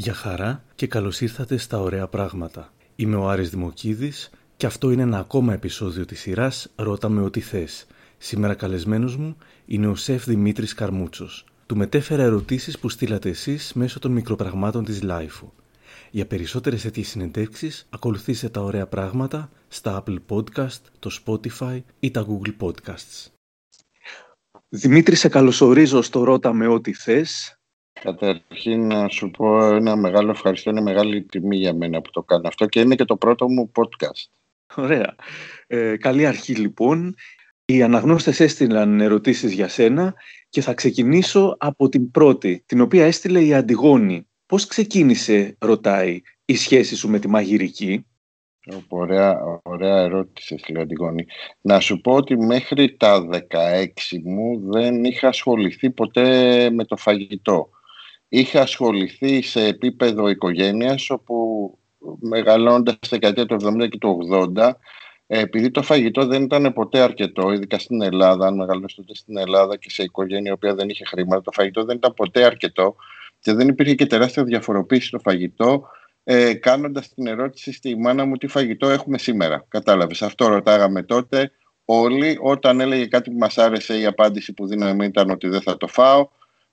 Γεια χαρά και καλώς ήρθατε στα Ωραία Πράγματα. Είμαι ο Άρης Δημοκίδης και αυτό είναι ένα ακόμα επεισόδιο της σειράς «Ρώτα με ό,τι θες». Σήμερα καλεσμένος μου είναι ο σεφ Δημήτρης Καρμούτσος. Του μετέφερα ερωτήσεις που στείλατε εσείς μέσω των μικροπραγμάτων της Λάιφου. Για περισσότερες τέτοιες συνεντεύξεις ακολουθήστε τα Ωραία Πράγματα στα Apple Podcast, το Spotify ή τα Google Podcasts. Δημήτρη, σε καλωσορίζω στο «Ρώτα με ό,τι θες». Καταρχήν να σου πω ένα μεγάλο ευχαριστώ, είναι μεγάλη τιμή για μένα που το κάνω αυτό και είναι και το πρώτο μου podcast. Ωραία. Ε, καλή αρχή λοιπόν. Οι αναγνώστες έστειλαν ερωτήσεις για σένα και θα ξεκινήσω από την πρώτη, την οποία έστειλε η Αντιγόνη. Πώς ξεκίνησε, ρωτάει, η σχέση σου με τη μαγειρική; Ωραία, ωραία ερώτηση, φίλε Αντιγόνη. Να σου πω ότι μέχρι τα 16 μου δεν είχα ασχοληθεί ποτέ με το φαγητό είχα ασχοληθεί σε επίπεδο οικογένειας όπου μεγαλώντας στη δεκαετία του 70 και του 80 επειδή το φαγητό δεν ήταν ποτέ αρκετό, ειδικά στην Ελλάδα, αν μεγαλώσετε στην Ελλάδα και σε οικογένεια η οποία δεν είχε χρήματα, το φαγητό δεν ήταν ποτέ αρκετό και δεν υπήρχε και τεράστια διαφοροποίηση στο φαγητό, ε, κάνοντας την ερώτηση στη μάνα μου τι φαγητό έχουμε σήμερα; Κατάλαβες, αυτό ρωτάγαμε τότε όλοι. Όταν έλεγε κάτι που μας άρεσε η απάντηση που δίναμε ήταν ότι δεν θα το φάω.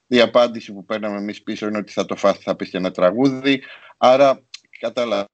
Η απάντηση που παίρναμε εμείς πίσω είναι ότι θα το φας, θα πεις και ένα τραγούδι. Άρα, κατάλαβες.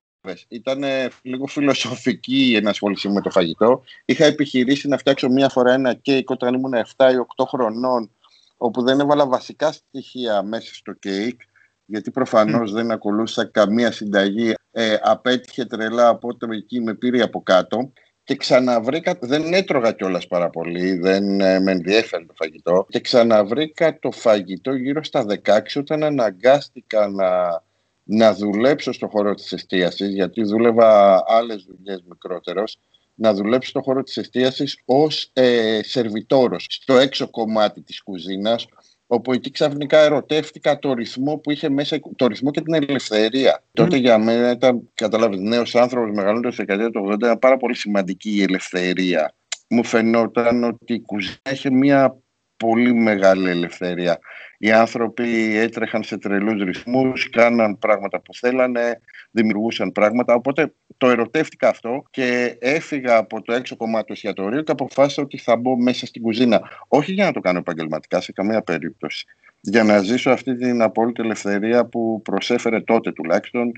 Ήταν λίγο φιλοσοφική η ενασχόλησή με το φαγητό. Είχα επιχειρήσει να φτιάξω μία φορά ένα κέικ όταν ήμουν 7 ή 8 χρονών, όπου δεν έβαλα βασικά στοιχεία μέσα στο κέικ, γιατί προφανώς δεν ακολούθησα καμία συνταγή. Ε, απέτυχε τρελά, οπότε εκεί με πήρε από κάτω και ξαναβρήκα, δεν έτρωγα κιόλας πάρα πολύ, δεν ε, με ενδιέφερε το φαγητό. Και ξαναβρήκα το φαγητό γύρω στα 16 όταν αναγκάστηκα να, να δουλέψω στο χώρο της εστίασης γιατί δούλευα άλλες δουλειές μικρότερος να δουλέψω στο χώρο της εστίασης ως ε, σερβιτόρος στο έξω κομμάτι της κουζίνας όπου εκεί ξαφνικά ερωτεύτηκα το ρυθμό που είχε μέσα, το ρυθμό και την ελευθερία. Τότε για μένα ήταν, καταλάβεις, νέος άνθρωπος μεγαλύτερος στη δεκαετία του 80, ήταν πάρα πολύ σημαντική η ελευθερία. Μου φαινόταν ότι η κουζίνα είχε μια πολύ μεγάλη ελευθερία. Οι άνθρωποι έτρεχαν σε τρελούς ρυθμούς, κάναν πράγματα που θέλανε, δημιουργούσαν πράγματα. Οπότε το ερωτεύτηκα αυτό και έφυγα από το έξω κομμάτι του εστιατορίου και αποφάσισα ότι θα μπω μέσα στην κουζίνα. Όχι για να το κάνω επαγγελματικά σε καμία περίπτωση. Για να ζήσω αυτή την απόλυτη ελευθερία που προσέφερε τότε τουλάχιστον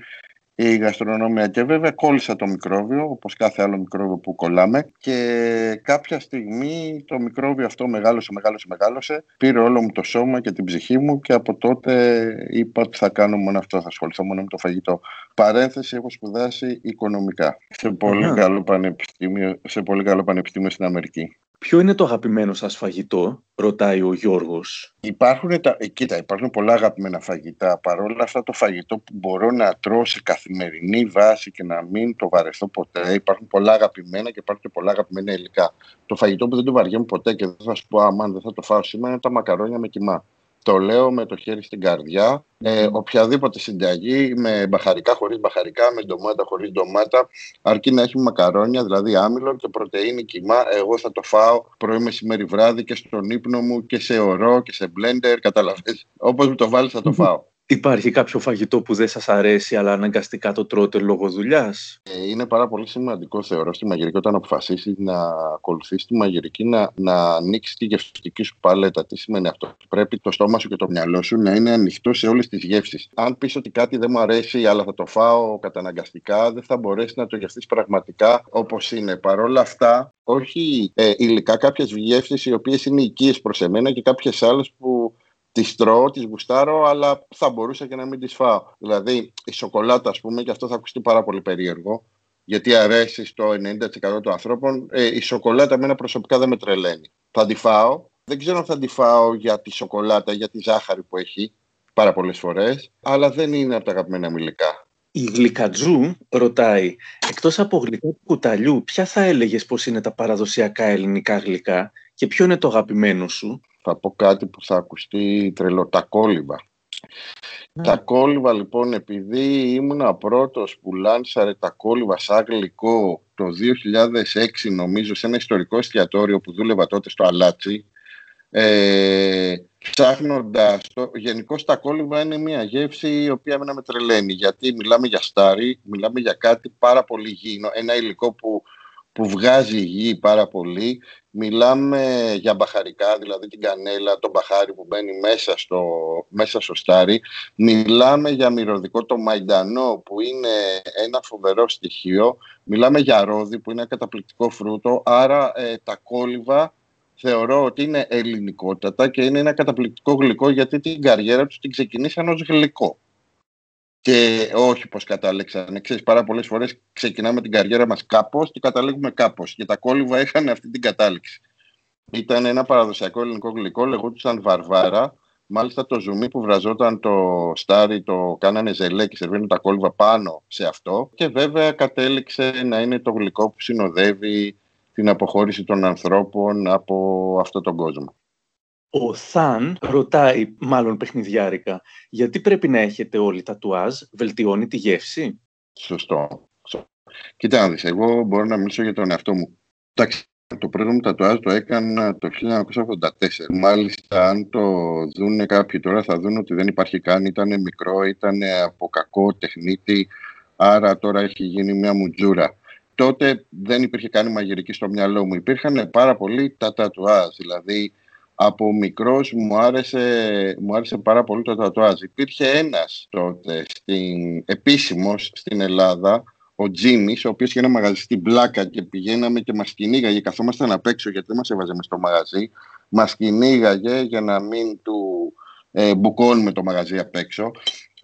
η γαστρονομία. Και βέβαια κόλλησα το μικρόβιο, όπως κάθε άλλο μικρόβιο που κολλάμε και κάποια στιγμή το μικρόβιο αυτό μεγάλωσε, μεγάλωσε, μεγάλωσε, πήρε όλο μου το σώμα και την ψυχή μου και από τότε είπα ότι θα κάνω μόνο αυτό, θα ασχοληθώ μόνο με το φαγητό. Παρένθεση, έχω σπουδάσει οικονομικά σε πολύ, καλό πανεπιστήμιο, σε πολύ καλό πανεπιστήμιο στην Αμερική. Ποιο είναι το αγαπημένο σας φαγητό, ρωτάει ο Γιώργος. Υπάρχουν, τα, ε, κοίτα, υπάρχουν πολλά αγαπημένα φαγητά. Παρόλα αυτά το φαγητό που μπορώ να τρώω σε καθημερινή βάση και να μην το βαρεθώ ποτέ. Υπάρχουν πολλά αγαπημένα και υπάρχουν και πολλά αγαπημένα υλικά. Το φαγητό που δεν το βαριέμαι ποτέ και δεν θα σου πω αμάν δεν θα το φάω σήμερα είναι τα μακαρόνια με κοιμά. Το λέω με το χέρι στην καρδιά. Ε, οποιαδήποτε συνταγή με μπαχαρικά χωρίς μπαχαρικά, με ντομάτα χωρίς ντομάτα, αρκεί να έχει μακαρόνια, δηλαδή άμυλο και πρωτεΐνη κοιμά. Εγώ θα το φάω πρωί, μεσημέρι, βράδυ και στον ύπνο μου και σε ωρό και σε blender, καταλαβες. Όπως μου το βάλεις θα το φάω. Υπάρχει κάποιο φαγητό που δεν σας αρέσει αλλά αναγκαστικά το τρώτε λόγω δουλειάς; Ε, είναι πάρα πολύ σημαντικό θεωρώ στη μαγειρική όταν αποφασίσεις να ακολουθήσει τη μαγειρική να, να ανοίξεις τη γευστική σου παλέτα. Τι σημαίνει αυτό; Πρέπει το στόμα σου και το μυαλό σου να είναι ανοιχτό σε όλες τις γεύσεις. Αν πεις ότι κάτι δεν μου αρέσει αλλά θα το φάω καταναγκαστικά δεν θα μπορέσει να το γευτείς πραγματικά όπως είναι. Παρ' όλα αυτά όχι ε, υλικά κάποιες γεύσεις οι οποίες είναι οικίες προς εμένα και κάποιες άλλες που τις τρώω, τις γουστάρω, αλλά θα μπορούσα και να μην τις φάω. Δηλαδή, η σοκολάτα, ας πούμε, και αυτό θα ακουστεί πάρα πολύ περίεργο, γιατί αρέσει στο 90% των ανθρώπων. Ε, η σοκολάτα, εμένα προσωπικά δεν με τρελαίνει. Θα τη φάω. Δεν ξέρω αν θα τη φάω για τη σοκολάτα, για τη ζάχαρη που έχει πάρα πολλές φορές, αλλά δεν είναι από τα αγαπημένα μου υλικά. Η γλυκατζού ρωτάει, εκτός από γλυκά του κουταλιού, ποια θα έλεγες πως είναι τα παραδοσιακά ελληνικά γλυκά και ποιο είναι το αγαπημένο σου; Θα πω κάτι που θα ακουστεί τρελό, τα κόλληβα. Ναι. Τα κόλληβα λοιπόν επειδή ήμουν πρώτος που λάνσαρε τα κόλληβα σαν γλυκό το 2006 νομίζω σε ένα ιστορικό εστιατόριο που δούλευα τότε στο Αλάτσι Ε, ψάχνοντας το, γενικώς τα κόλληβα είναι μια γεύση η οποία με τρελαίνει γιατί μιλάμε για στάρι, μιλάμε για κάτι πάρα πολύ γήινο, ένα υλικό που, που βγάζει γη πάρα πολύ. Μιλάμε για μπαχαρικά, δηλαδή την κανέλα, τον μπαχάρι που μπαίνει μέσα στο, μέσα στο στάρι. Μιλάμε για μυρωδικό το μαϊντανό που είναι ένα φοβερό στοιχείο. Μιλάμε για ρόδι που είναι ένα καταπληκτικό φρούτο. Άρα ε, τα κόλληβα θεωρώ ότι είναι ελληνικότατα και είναι ένα καταπληκτικό γλυκό γιατί την καριέρα τους την ξεκινήσαν ως γλυκό. Και όχι πως κατάληξαν. Ξέρεις, πάρα πολλές φορές ξεκινάμε την καριέρα μας κάπως και καταλήγουμε κάπως. Και τα κόλληβα είχαν αυτή την κατάληξη. Ήταν ένα παραδοσιακό ελληνικό γλυκό, λεγόταν Βαρβάρα. Μάλιστα το ζουμί που βραζόταν το στάρι το κάνανε ζελέ και σερβίνουν τα κόλληβα πάνω σε αυτό. Και βέβαια κατέληξε να είναι το γλυκό που συνοδεύει την αποχώρηση των ανθρώπων από αυτόν τον κόσμο. Ο Θαν ρωτάει, μάλλον παιχνιδιάρικα, γιατί πρέπει να έχετε όλοι τατουάζ, βελτιώνει τη γεύση; Σωστό. Κοίτα να δεις, εγώ μπορώ να μιλήσω για τον εαυτό μου. Εντάξει, το πρώτο μου τατουάζ το έκανα το 1984. Μάλιστα, αν το δουν κάποιοι τώρα, θα δουν ότι δεν υπάρχει καν. Ήταν μικρό, ήταν από κακό τεχνίτη, άρα τώρα έχει γίνει μια μουτζούρα τότε δεν υπήρχε καν μαγειρική στο μυαλό μου. Υπήρχαν πάρα πολλοί τα τατουάζ. Δηλαδή, από μικρός μου άρεσε, μου άρεσε πάρα πολύ το τατουάζ. Υπήρχε ένας τότε στην, επίσημος στην Ελλάδα, ο Τζίμις, ο οποίος είχε ένα μαγαζί στην Πλάκα και πηγαίναμε και μας κυνήγαγε. Καθόμασταν απ' έξω γιατί δεν μας έβαζε μες στο μαγαζί. Μας κυνήγαγε για να μην του ε, μπουκώνουμε το μαγαζί απ' έξω.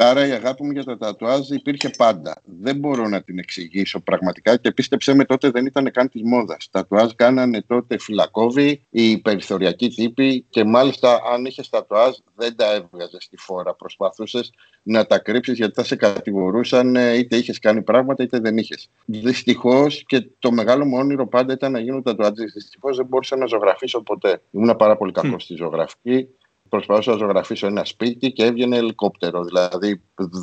Άρα η αγάπη μου για τα τατουάζ υπήρχε πάντα. Δεν μπορώ να την εξηγήσω πραγματικά και πίστεψέ με τότε δεν ήταν καν της μόδας. Τα τατουάζ κάνανε τότε φυλακόβοι, οι περιθωριακοί τύποι και μάλιστα αν είχες τατουάζ δεν τα έβγαζες στη φόρα. Προσπαθούσες να τα κρύψεις γιατί θα σε κατηγορούσαν ε, είτε είχες κάνει πράγματα είτε δεν είχες. Δυστυχώς και το μεγάλο μου όνειρο πάντα ήταν να γίνω τατουάζ. Δυστυχώς δεν μπορούσα να ζωγραφίσω ποτέ. Ήμουν πάρα πολύ κακός στη ζωγραφική προσπαθούσα να ζωγραφίσω ένα σπίτι και έβγαινε ελικόπτερο. Δηλαδή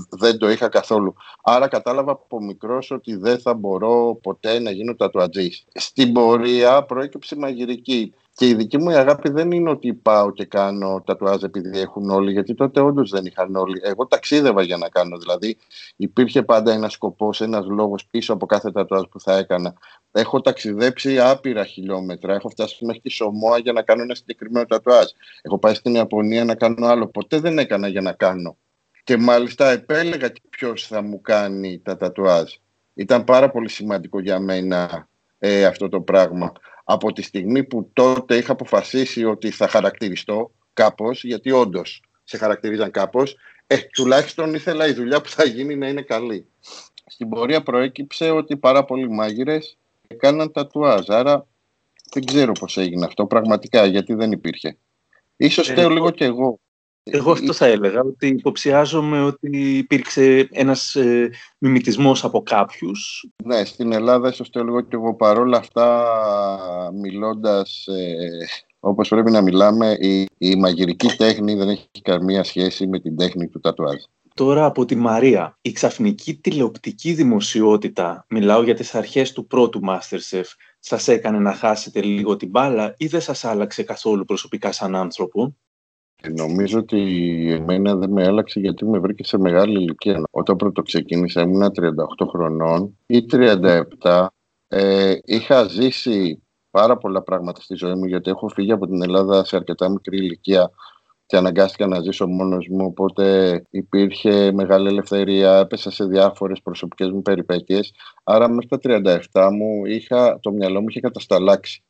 δεν το είχα καθόλου. Άρα κατάλαβα από μικρός ότι δεν θα μπορώ ποτέ να γίνω τατουατζή. Στην πορεία προέκυψε μαγειρική. Και η δική μου αγάπη δεν είναι ότι πάω και κάνω τατουάζ επειδή έχουν όλοι, γιατί τότε όντως δεν είχαν όλοι. Εγώ ταξίδευα για να κάνω. Δηλαδή υπήρχε πάντα ένας σκοπός, ένας λόγος πίσω από κάθε τατουάζ που θα έκανα. Έχω ταξιδέψει άπειρα χιλιόμετρα. Έχω φτάσει μέχρι τη Σομόα για να κάνω ένα συγκεκριμένο τατουάζ. Έχω πάει στην Ιαπωνία να κάνω άλλο. Ποτέ δεν έκανα για να κάνω. Και μάλιστα επέλεγα ποιος θα μου κάνει τα τατουάζ. Ήταν πάρα πολύ σημαντικό για μένα ε, αυτό το πράγμα από τη στιγμή που τότε είχα αποφασίσει ότι θα χαρακτηριστώ κάπως, γιατί όντως σε χαρακτηρίζαν κάπως, ε, τουλάχιστον ήθελα η δουλειά που θα γίνει να είναι καλή. Στην πορεία προέκυψε ότι πάρα πολλοί μάγειρες έκαναν τατουάζ, άρα δεν ξέρω πώς έγινε αυτό πραγματικά, γιατί δεν υπήρχε. Ίσως ε, λίγο και εγώ. Εγώ αυτό θα έλεγα, ότι υποψιάζομαι ότι υπήρξε ένας ε, μιμητισμός από κάποιους. Ναι, στην Ελλάδα ίσως το λίγο και εγώ παρόλα αυτά μιλώντας ε, όπως πρέπει να μιλάμε, η, η μαγειρική τέχνη δεν έχει καμία σχέση με την τέχνη του τατουάζ. Τώρα από τη Μαρία, η ξαφνική τηλεοπτική δημοσιότητα, μιλάω για τις αρχές του πρώτου Masterchef, σας έκανε να χάσετε λίγο την μπάλα ή δεν σας άλλαξε καθόλου προσωπικά σαν άνθρωπο; Νομίζω ότι εμένα δεν με άλλαξε γιατί με βρήκε σε μεγάλη ηλικία. Όταν πρώτο ξεκίνησα ήμουν 38 χρονών ή 37. Ε, είχα ζήσει πάρα πολλά πράγματα στη ζωή μου γιατί έχω φύγει από την Ελλάδα σε αρκετά μικρή ηλικία και αναγκάστηκα να ζήσω μόνος μου, οπότε υπήρχε μεγάλη ελευθερία, έπεσα σε διάφορες προσωπικές μου περιπέτειες, άρα μέχρι τα 37 μου είχα, το μυαλό μου είχε κατασταλάξει.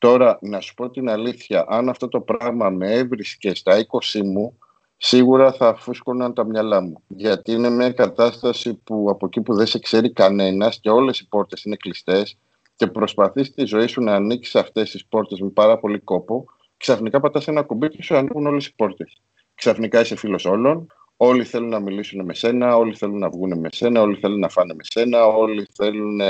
Τώρα, να σου πω την αλήθεια, αν αυτό το πράγμα με έβρισκε στα 20 μου, σίγουρα θα φούσκωναν τα μυαλά μου. Γιατί είναι μια κατάσταση που από εκεί που δεν σε ξέρει κανένας και όλες οι πόρτες είναι κλειστές και προσπαθείς τη ζωή σου να ανοίξεις αυτές τις πόρτες με πάρα πολύ κόπο, ξαφνικά πατάς ένα κουμπί και σου ανοίγουν όλες οι πόρτες. Ξαφνικά είσαι φίλος όλων, όλοι θέλουν να μιλήσουν με σένα, όλοι θέλουν να βγουν με σένα, όλοι θέλουν να φάνε με σένα, όλοι θέλουν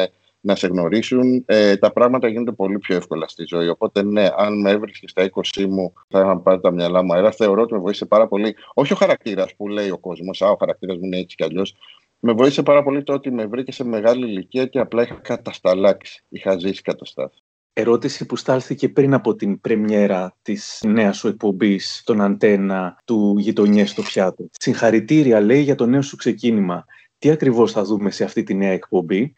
να σε γνωρίσουν, ε, τα πράγματα γίνονται πολύ πιο εύκολα στη ζωή. Οπότε, ναι, αν με έβρισκες στα 20 μου, θα είχαν πάρει τα μυαλά μου αέρα. Θεωρώ ότι με βοήθησε πάρα πολύ. Όχι ο χαρακτήρας που λέει ο κόσμος, Α, ο χαρακτήρας μου είναι έτσι κι αλλιώς. Με βοήθησε πάρα πολύ το ότι με βρήκε σε μεγάλη ηλικία και απλά είχα κατασταλάξει. Είχα ζήσει καταστάσεις. Ερώτηση που στάλθηκε πριν από την πρεμιέρα της νέας σου εκπομπής στον αντένα του γειτονιές στο πιάτο. Συγχαρητήρια λέει για το νέο σου ξεκίνημα. Τι ακριβώς θα δούμε σε αυτή τη νέα εκπομπή;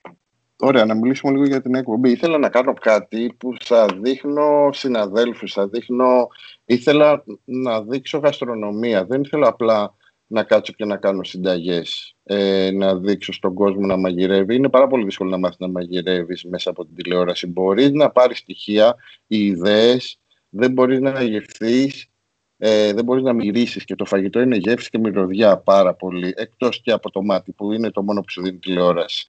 Ωραία, να μιλήσουμε λίγο για την εκπομπή. Ήθελα να κάνω κάτι που θα δείχνω συναδέλφους, θα δείχνω... Ήθελα να δείξω γαστρονομία. Δεν ήθελα απλά να κάτσω και να κάνω συνταγές, ε, να δείξω στον κόσμο να μαγειρεύει. Είναι πάρα πολύ δύσκολο να μάθεις να μαγειρεύεις μέσα από την τηλεόραση. Μπορεί να πάρεις στοιχεία, ιδέες, δεν μπορείς να γευθείς, ε, δεν μπορείς να μυρίσεις και το φαγητό είναι γεύση και μυρωδιά πάρα πολύ, εκτός και από το μάτι που είναι το μόνο που σου δίνει τηλεόραση.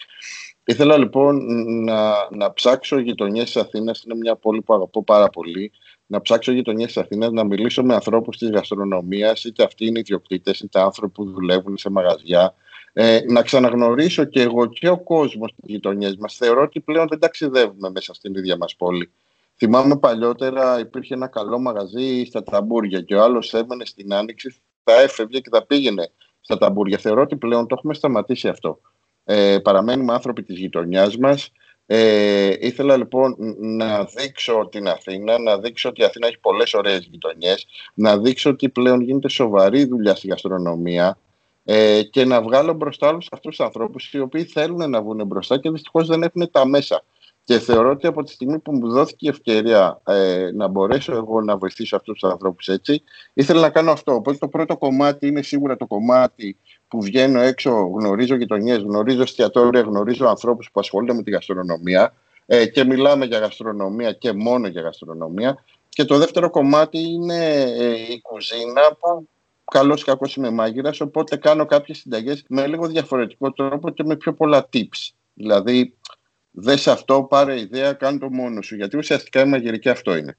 Ήθελα λοιπόν να, να ψάξω γειτονιές της Αθήνας. Είναι μια πόλη που αγαπώ πάρα πολύ να ψάξω γειτονιές της Αθήνας, να μιλήσω με ανθρώπους της γαστρονομίας, είτε αυτοί είναι ιδιοκτήτες, είτε άνθρωποι που δουλεύουν σε μαγαζιά. Ε, να ξαναγνωρίσω και εγώ και ο κόσμος στι γειτονιές μας. Θεωρώ ότι πλέον δεν ταξιδεύουμε μέσα στην ίδια μας πόλη. Θυμάμαι παλιότερα υπήρχε ένα καλό μαγαζί στα ταμπούρια και ο άλλος έμενε στην άνοιξη, θα έφευγε και θα πήγαινε στα ταμπούρια. Θεωρώ ότι πλέον το έχουμε σταματήσει αυτό. Ε, παραμένουμε άνθρωποι της γειτονιάς μας. Ε, ήθελα λοιπόν να δείξω την Αθήνα, να δείξω ότι η Αθήνα έχει πολλές ωραίες γειτονιές, να δείξω ότι πλέον γίνεται σοβαρή δουλειά στη γαστρονομία ε, και να βγάλω μπροστά όλους αυτούς τους ανθρώπους οι οποίοι θέλουν να βγουν μπροστά και δυστυχώς δεν έχουν τα μέσα. Και θεωρώ ότι από τη στιγμή που μου δόθηκε η ευκαιρία ε, να μπορέσω εγώ να βοηθήσω αυτούς τους ανθρώπους έτσι, ήθελα να κάνω αυτό. Οπότε το πρώτο κομμάτι είναι σίγουρα το κομμάτι που βγαίνω έξω, γνωρίζω γειτονιές, γνωρίζω εστιατόρια, γνωρίζω ανθρώπους που ασχολούνται με τη γαστρονομία ε, και μιλάμε για γαστρονομία και μόνο για γαστρονομία. Και το δεύτερο κομμάτι είναι ε, η κουζίνα που καλό ή κακό είμαι μάγειρας, οπότε κάνω κάποιες συνταγές με λίγο διαφορετικό τρόπο και με πιο πολλά tips. Δηλαδή, δε αυτό, πάρε ιδέα, κάνε το μόνο σου. Γιατί ουσιαστικά η μαγειρική αυτό είναι.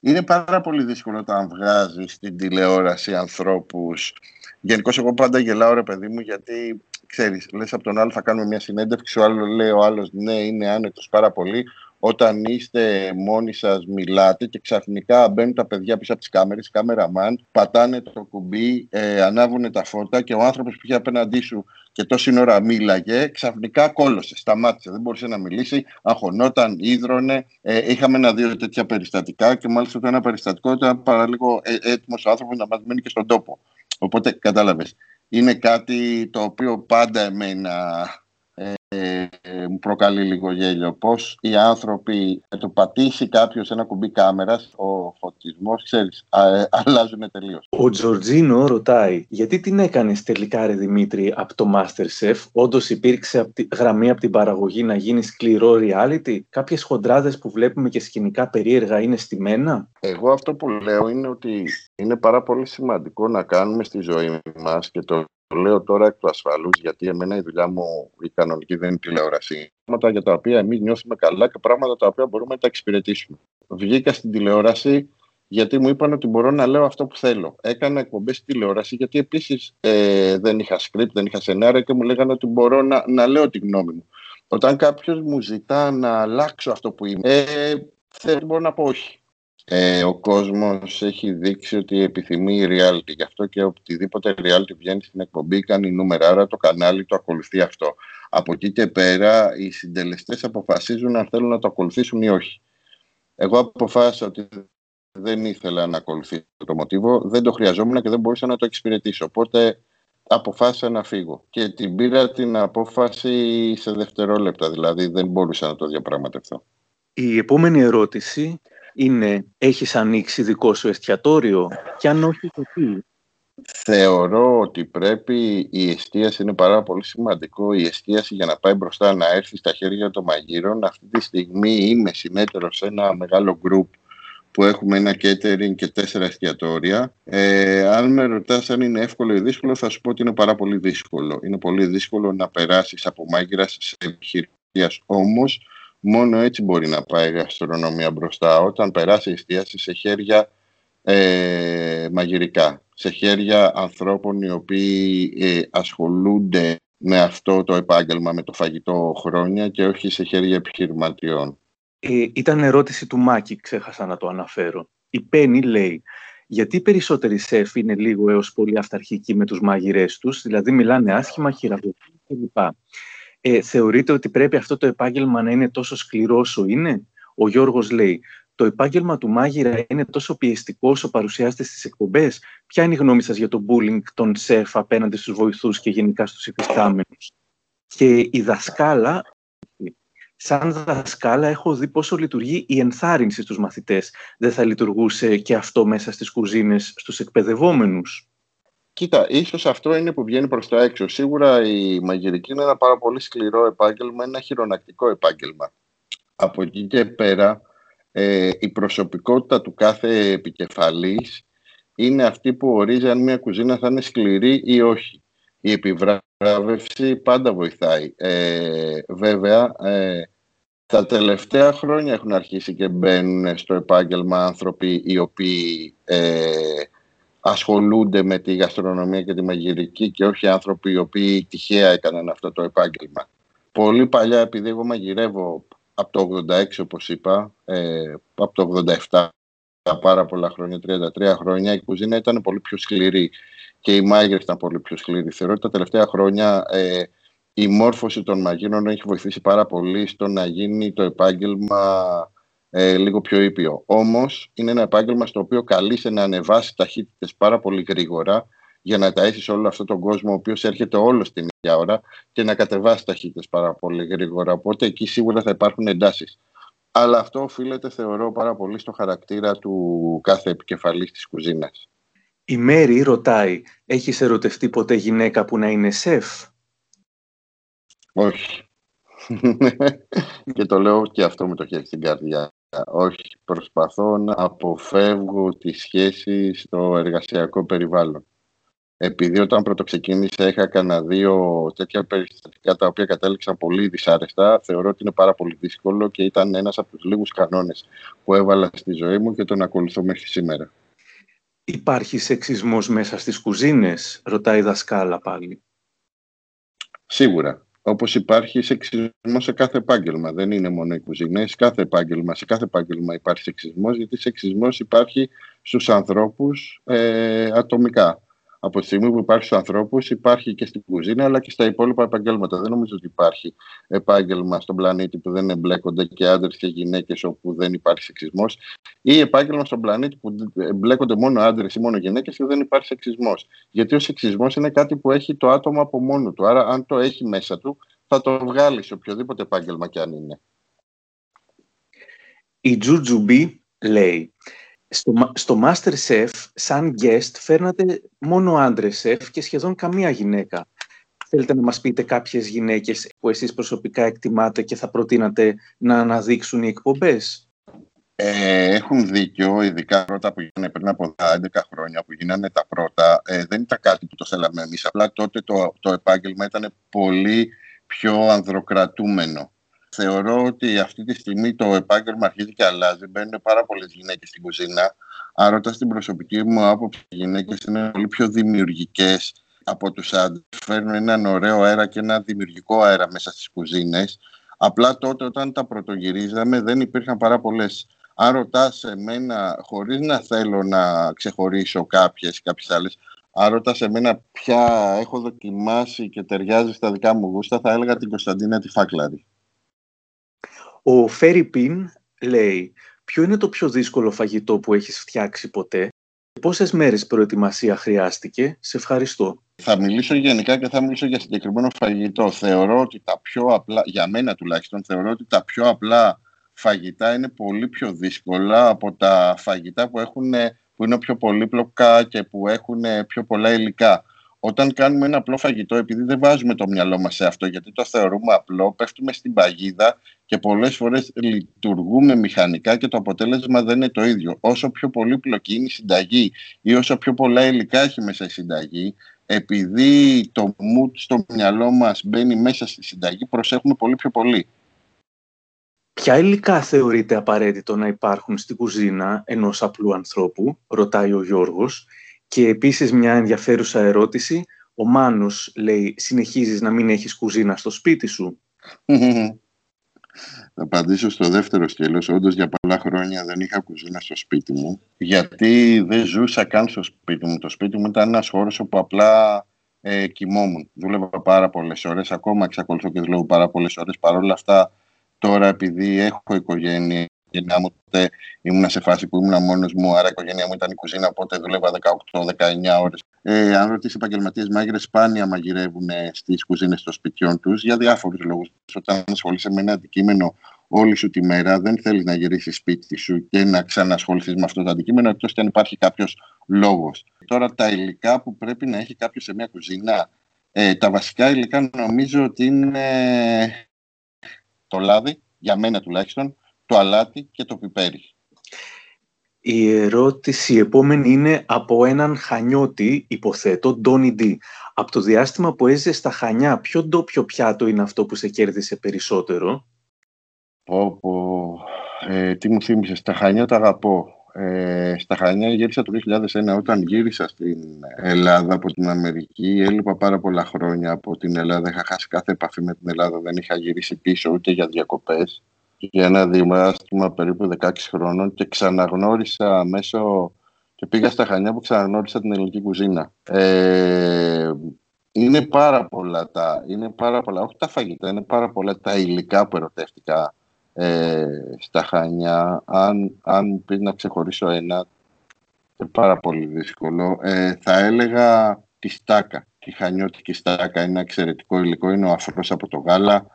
Είναι πάρα πολύ δύσκολο όταν βγάζεις στην τηλεόραση ανθρώπους Γενικώς, εγώ πάντα γελάω, ρε παιδί μου, γιατί ξέρεις, λες από τον άλλο θα κάνουμε μια συνέντευξη. Ο άλλος λέει, ο άλλος ναι, είναι άνετος πάρα πολύ. Όταν είστε μόνοι σας, μιλάτε και ξαφνικά μπαίνουν τα παιδιά πίσω από τις κάμερες, κάμεραμαν, πατάνε το κουμπί, ε, ανάβουν τα φώτα και ο άνθρωπος που είχε απέναντί σου και τόση ώρα μίλαγε, ξαφνικά κόλωσε, σταμάτησε. Δεν μπορούσε να μιλήσει, αγχωνόταν, ίδρωνε. Ε, είχαμε ένα-δύο τέτοια περιστατικά και μάλιστα το ένα περιστατικό ήταν παραλίγο ε, έτοιμος άνθρωπος να μας μένει και στον τόπο. Οπότε κατάλαβες, είναι κάτι το οποίο πάντα εμένα ε, μου προκαλεί λίγο γέλιο. Πώς οι άνθρωποι, με το πατήσει κάποιος ένα κουμπί κάμερας, ο φωτισμός, ξέρεις, ε, αλλάζουν τελείως. Ο Τζορτζίνο ρωτάει, γιατί την έκανες τελικά ρε Δημήτρη από το Masterchef, όντως υπήρξε γραμμή από την παραγωγή να γίνει σκληρό reality, κάποιες χοντράδες που βλέπουμε και σκηνικά περίεργα είναι στημένα; Εγώ αυτό που λέω είναι ότι είναι πάρα πολύ σημαντικό να κάνουμε στη ζωή μας και το το λέω τώρα εκ του ασφαλούς, γιατί εμένα η δουλειά μου η κανονική δεν είναι τηλεόραση. Πράγματα για τα οποία εμείς νιώθουμε καλά και πράγματα τα οποία μπορούμε να τα εξυπηρετήσουμε. Βγήκα στην τηλεόραση γιατί μου είπαν ότι μπορώ να λέω αυτό που θέλω. Έκανα εκπομπές στη τηλεόραση γιατί επίσης ε, δεν είχα script, δεν είχα σενάριο και μου λέγανε ότι μπορώ να, να λέω τη γνώμη μου. Όταν κάποιος μου ζητά να αλλάξω αυτό που είμαι, ε, δεν μπορώ να πω όχι. Ε, ο κόσμος έχει δείξει ότι επιθυμεί reality. Γι' αυτό και οτιδήποτε reality βγαίνει στην εκπομπή κάνει νούμερα, άρα το κανάλι το ακολουθεί αυτό. Από εκεί και πέρα οι συντελεστές αποφασίζουν αν θέλουν να το ακολουθήσουν ή όχι. Εγώ αποφάσισα ότι δεν ήθελα να ακολουθήσω το μοτίβο, δεν το χρειαζόμουν και δεν μπορούσα να το εξυπηρετήσω. Οπότε αποφάσισα να φύγω. Και την πήρα την απόφαση σε δευτερόλεπτα, δηλαδή δεν μπορούσα να το διαπραγματευτώ. Η επόμενη ερώτηση είναι έχεις ανοίξει δικό σου εστιατόριο; Και αν όχι το τι; Θεωρώ ότι πρέπει η εστίαση είναι πάρα πολύ σημαντικό. Η εστίαση για να πάει μπροστά να έρθει στα χέρια των μαγείρων. Αυτή τη στιγμή είμαι συνέτερος σε ένα μεγάλο group που έχουμε ένα catering και τέσσερα εστιατόρια. Ε, αν με ρωτάς αν είναι εύκολο ή δύσκολο, θα σου πω ότι είναι πάρα πολύ δύσκολο. Είναι πολύ δύσκολο να περάσεις από μάγειρας σε επιχειρησία. Όμως, Μόνο έτσι μπορεί να πάει η γαστρονομία μπροστά, όταν περάσει η εστίαση σε χέρια ε, μαγειρικά, σε χέρια ανθρώπων οι οποίοι ε, ασχολούνται με αυτό το επάγγελμα, με το φαγητό χρόνια και όχι σε χέρια επιχειρηματιών. Ε, ήταν ερώτηση του Μάκη, ξέχασα να το αναφέρω. Η Πέννη λέει, γιατί οι περισσότεροι σεφ είναι λίγο έως πολύ αυταρχικοί με τους μάγειρές τους, δηλαδή μιλάνε άσχημα, χειραγωγούν κλπ. Ε, θεωρείτε ότι πρέπει αυτό το επάγγελμα να είναι τόσο σκληρό όσο είναι; Ο Γιώργος λέει το επάγγελμα του μάγειρα είναι τόσο πιεστικό όσο παρουσιάζεται στις εκπομπές. Ποια είναι η γνώμη σας για το bullying των σεφ απέναντι στους βοηθούς και γενικά στους υφιστάμενους; Και η δασκάλα, σαν δασκάλα έχω δει πόσο λειτουργεί η ενθάρρυνση στους μαθητές. Δεν θα λειτουργούσε και αυτό μέσα στις κουζίνες στους εκπαιδευόμενους. Κοίτα, ίσως αυτό είναι που βγαίνει προς τα έξω. Σίγουρα η μαγειρική είναι ένα πάρα πολύ σκληρό επάγγελμα, ένα χειρονακτικό επάγγελμα. Από εκεί και πέρα, ε, η προσωπικότητα του κάθε επικεφαλής είναι αυτή που ορίζει αν μια κουζίνα θα είναι σκληρή ή όχι. Η επιβράβευση πάντα βοηθάει. Ε, βέβαια, ε, τα τελευταία χρόνια έχουν αρχίσει και μπαίνουν στο επάγγελμα άνθρωποι οι οποίοι ε, ασχολούνται με τη γαστρονομία και τη μαγειρική και όχι άνθρωποι οι οποίοι τυχαία έκαναν αυτό το επάγγελμα. Πολύ παλιά, επειδή εγώ μαγειρεύω από το 86 όπως είπα, ε, από το 87 πάρα πολλά χρόνια, 33 χρόνια, η κουζίνα ήταν πολύ πιο σκληρή και οι μάγειρες ήταν πολύ πιο σκληροί. Θεωρώ ότι τα τελευταία χρόνια ε, η μόρφωση των μαγείρων έχει βοηθήσει πάρα πολύ στο να γίνει το επάγγελμα ε, λίγο πιο ήπιο. Όμως είναι ένα επάγγελμα στο οποίο καλείσαι να ανεβάσεις ταχύτητες πάρα πολύ γρήγορα για να ταΐσεις όλο αυτόν τον κόσμο ο οποίος έρχεται όλο στην ίδια ώρα και να κατεβάσεις ταχύτητες πάρα πολύ γρήγορα. Οπότε εκεί σίγουρα θα υπάρχουν εντάσεις. Αλλά αυτό οφείλεται, θεωρώ, πάρα πολύ στο χαρακτήρα του κάθε επικεφαλής της κουζίνας. Η Μέρη ρωτάει, έχεις ερωτευτεί ποτέ γυναίκα που να είναι σεφ; Όχι. και το λέω και αυτό με το χέρι στην καρδιά. Όχι, προσπαθώ να αποφεύγω τη σχέση στο εργασιακό περιβάλλον επειδή όταν πρώτο ξεκίνησα είχα κανένα δύο τέτοια περιστατικά τα οποία κατέληξαν πολύ δυσάρεστα, θεωρώ ότι είναι πάρα πολύ δύσκολο και ήταν ένας από τους λίγους κανόνες που έβαλα στη ζωή μου και τον ακολουθώ μέχρι σήμερα. Υπάρχει σεξισμός μέσα στις κουζίνες, ρωτάει η δασκάλα πάλι. Σίγουρα. Όπως υπάρχει σεξισμός σε κάθε επάγγελμα. Δεν είναι μόνο οι κουζίνες. Κάθε επάγγελμα, σε κάθε επάγγελμα υπάρχει σεξισμός, γιατί σεξισμός υπάρχει στους ανθρώπους ε, ατομικά από τη στιγμή που υπάρχει στους ανθρώπους, υπάρχει και στην κουζίνα, αλλά και στα υπόλοιπα επαγγέλματα. Δεν νομίζω ότι υπάρχει επάγγελμα στον πλανήτη που δεν εμπλέκονται και άντρες και γυναίκες όπου δεν υπάρχει σεξισμός, ή επάγγελμα στον πλανήτη που εμπλέκονται μόνο άντρες ή μόνο γυναίκες και δεν υπάρχει σεξισμός. Γιατί ο σεξισμός είναι κάτι που έχει το άτομο από μόνο του. Άρα, αν το έχει μέσα του, θα το βγάλει σε οποιοδήποτε επάγγελμα κι αν είναι. Η Τζουτζουμπή λέει στο, στο Masterchef, σαν guest, φέρνατε μόνο άντρες σεφ και σχεδόν καμία γυναίκα. Θέλετε να μας πείτε κάποιες γυναίκες που εσείς προσωπικά εκτιμάτε και θα προτείνατε να αναδείξουν οι εκπομπές; Ε, έχουν δίκιο, ειδικά πρώτα που γίνανε πριν από 11 χρόνια που γίνανε τα πρώτα. Ε, δεν ήταν κάτι που το θέλαμε εμείς, απλά τότε το, το επάγγελμα ήταν πολύ πιο ανδροκρατούμενο. Θεωρώ ότι αυτή τη στιγμή το επάγγελμα αρχίζει και αλλάζει. Μπαίνουν πάρα πολλές γυναίκες στην κουζίνα. Άρα, όταν στην προσωπική μου άποψη, οι γυναίκες είναι πολύ πιο δημιουργικές από τους άντρες. Φέρνουν έναν ωραίο αέρα και ένα δημιουργικό αέρα μέσα στις κουζίνες. Απλά τότε, όταν τα πρωτογυρίζαμε, δεν υπήρχαν πάρα πολλές. Αν ρωτάς εμένα, χωρίς να θέλω να ξεχωρίσω κάποιες ή κάποιες άλλες, αν ρωτάς εμένα ποια έχω δοκιμάσει και ταιριάζει στα δικά μου γούστα, θα έλεγα την Κωνσταντίνα τη Φάκλαρη. Ο Φέρι Πιν λέει «Ποιο είναι το πιο δύσκολο φαγητό που έχεις φτιάξει ποτέ» Πόσες μέρες προετοιμασία χρειάστηκε, σε ευχαριστώ. Θα μιλήσω γενικά και θα μιλήσω για συγκεκριμένο φαγητό. Θεωρώ ότι τα πιο απλά, για μένα τουλάχιστον, θεωρώ ότι τα πιο απλά φαγητά είναι πολύ πιο δύσκολα από τα φαγητά που, έχουν, που είναι πιο πολύπλοκα και που έχουν πιο πολλά υλικά όταν κάνουμε ένα απλό φαγητό, επειδή δεν βάζουμε το μυαλό μας σε αυτό, γιατί το θεωρούμε απλό, πέφτουμε στην παγίδα και πολλές φορές λειτουργούμε μηχανικά και το αποτέλεσμα δεν είναι το ίδιο. Όσο πιο πολύπλοκη είναι η συνταγή ή όσο πιο πολλά υλικά έχει μέσα η συνταγή, επειδή το mood στο μυαλό μας μπαίνει μέσα στη συνταγή, προσέχουμε πολύ πιο πολύ. Ποια υλικά θεωρείται απαραίτητο να υπάρχουν στην κουζίνα ενός απλού ανθρώπου, ρωτάει ο Γιώργος, και επίσης μια ενδιαφέρουσα ερώτηση. Ο Μάνος λέει, συνεχίζεις να μην έχεις κουζίνα στο σπίτι σου; Θα απαντήσω στο δεύτερο σκέλος. Όντως για πολλά χρόνια δεν είχα κουζίνα στο σπίτι μου. Γιατί δεν ζούσα καν στο σπίτι μου. Το σπίτι μου ήταν ένας χώρος όπου απλά ε, κοιμόμουν. Δούλευα πάρα πολλές ώρες. Ακόμα εξακολουθώ και δουλεύω πάρα πολλές ώρες. Παρ' όλα αυτά τώρα επειδή έχω οικογένεια οικογένειά μου. Τότε ήμουν σε φάση που ήμουν μόνος μου, άρα η οικογένειά μου ήταν η κουζίνα, οπότε δούλευα 18-19 ώρες. Ε, αν ρωτήσεις επαγγελματίες μάγειρες, σπάνια μαγειρεύουν στις κουζίνες των σπιτιών τους για διάφορους λόγους. Όταν ασχολείσαι με ένα αντικείμενο όλη σου τη μέρα, δεν θέλεις να γυρίσεις σπίτι σου και να ξανασχοληθείς με αυτό το αντικείμενο, εκτός και αν υπάρχει κάποιος λόγος. Τώρα, τα υλικά που πρέπει να έχει κάποιος σε μια κουζίνα, ε, τα βασικά υλικά νομίζω ότι είναι το λάδι, για μένα τουλάχιστον, το αλάτι και το πιπέρι. Η ερώτηση επόμενη είναι από έναν χανιώτη, υποθέτω, Ντόνι Ντι. Από το διάστημα που έζησε στα Χανιά, ποιο ντόπιο πιάτο είναι αυτό που σε κέρδισε περισσότερο; Πω, Ε, τι μου θύμισες, στα Χανιά τα αγαπώ. Ε, στα Χανιά γύρισα το 2001 όταν γύρισα στην Ελλάδα από την Αμερική. Έλειπα πάρα πολλά χρόνια από την Ελλάδα. Είχα χάσει κάθε επαφή με την Ελλάδα. Δεν είχα γυρίσει πίσω ούτε για διακοπές. Για ένα διάστημα περίπου 16 χρόνων και ξαναγνώρισα μέσω και πήγα στα Χανιά που ξαναγνώρισα την ελληνική κουζίνα. Ε, είναι πάρα πολλά τα, είναι πάρα πολλά, όχι τα φαγητά, είναι πάρα πολλά τα υλικά που ερωτεύτηκα ε, στα Χανιά. Αν, αν πει να ξεχωρίσω ένα, είναι πάρα πολύ δύσκολο. Ε, θα έλεγα τη στάκα. Η χανιώτικη στάκα είναι ένα εξαιρετικό υλικό. Είναι ο αφρός από το γάλα.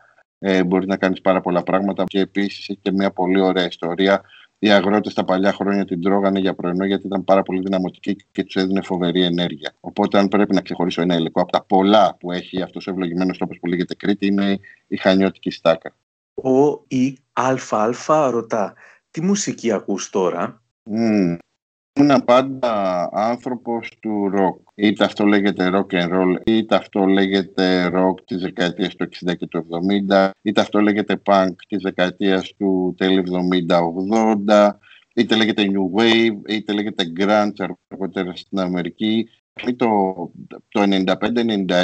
Ε, μπορεί να κάνεις πάρα πολλά πράγματα και επίσης έχει και μια πολύ ωραία ιστορία. Οι αγρότες τα παλιά χρόνια την τρώγανε για πρωινό γιατί ήταν πάρα πολύ δυναμωτική και τους έδινε φοβερή ενέργεια. Οπότε, αν πρέπει να ξεχωρίσω ένα υλικό από τα πολλά που έχει αυτός ο ευλογημένος τόπο που λέγεται Κρήτη, είναι η χανιώτικη στάκα. Ο ή ΑΑ ρωτά, τι μουσική ακούς τώρα; Mm. Ήμουν πάντα άνθρωπος του ροκ. Είτε αυτό λέγεται rock and roll, είτε αυτό λέγεται rock της δεκαετίας του 60 και του 70, είτε αυτό λέγεται punk της δεκαετίας του τέλη 70-80, είτε λέγεται new wave, είτε λέγεται grunge αργότερα στην Αμερική. Το, το 95-96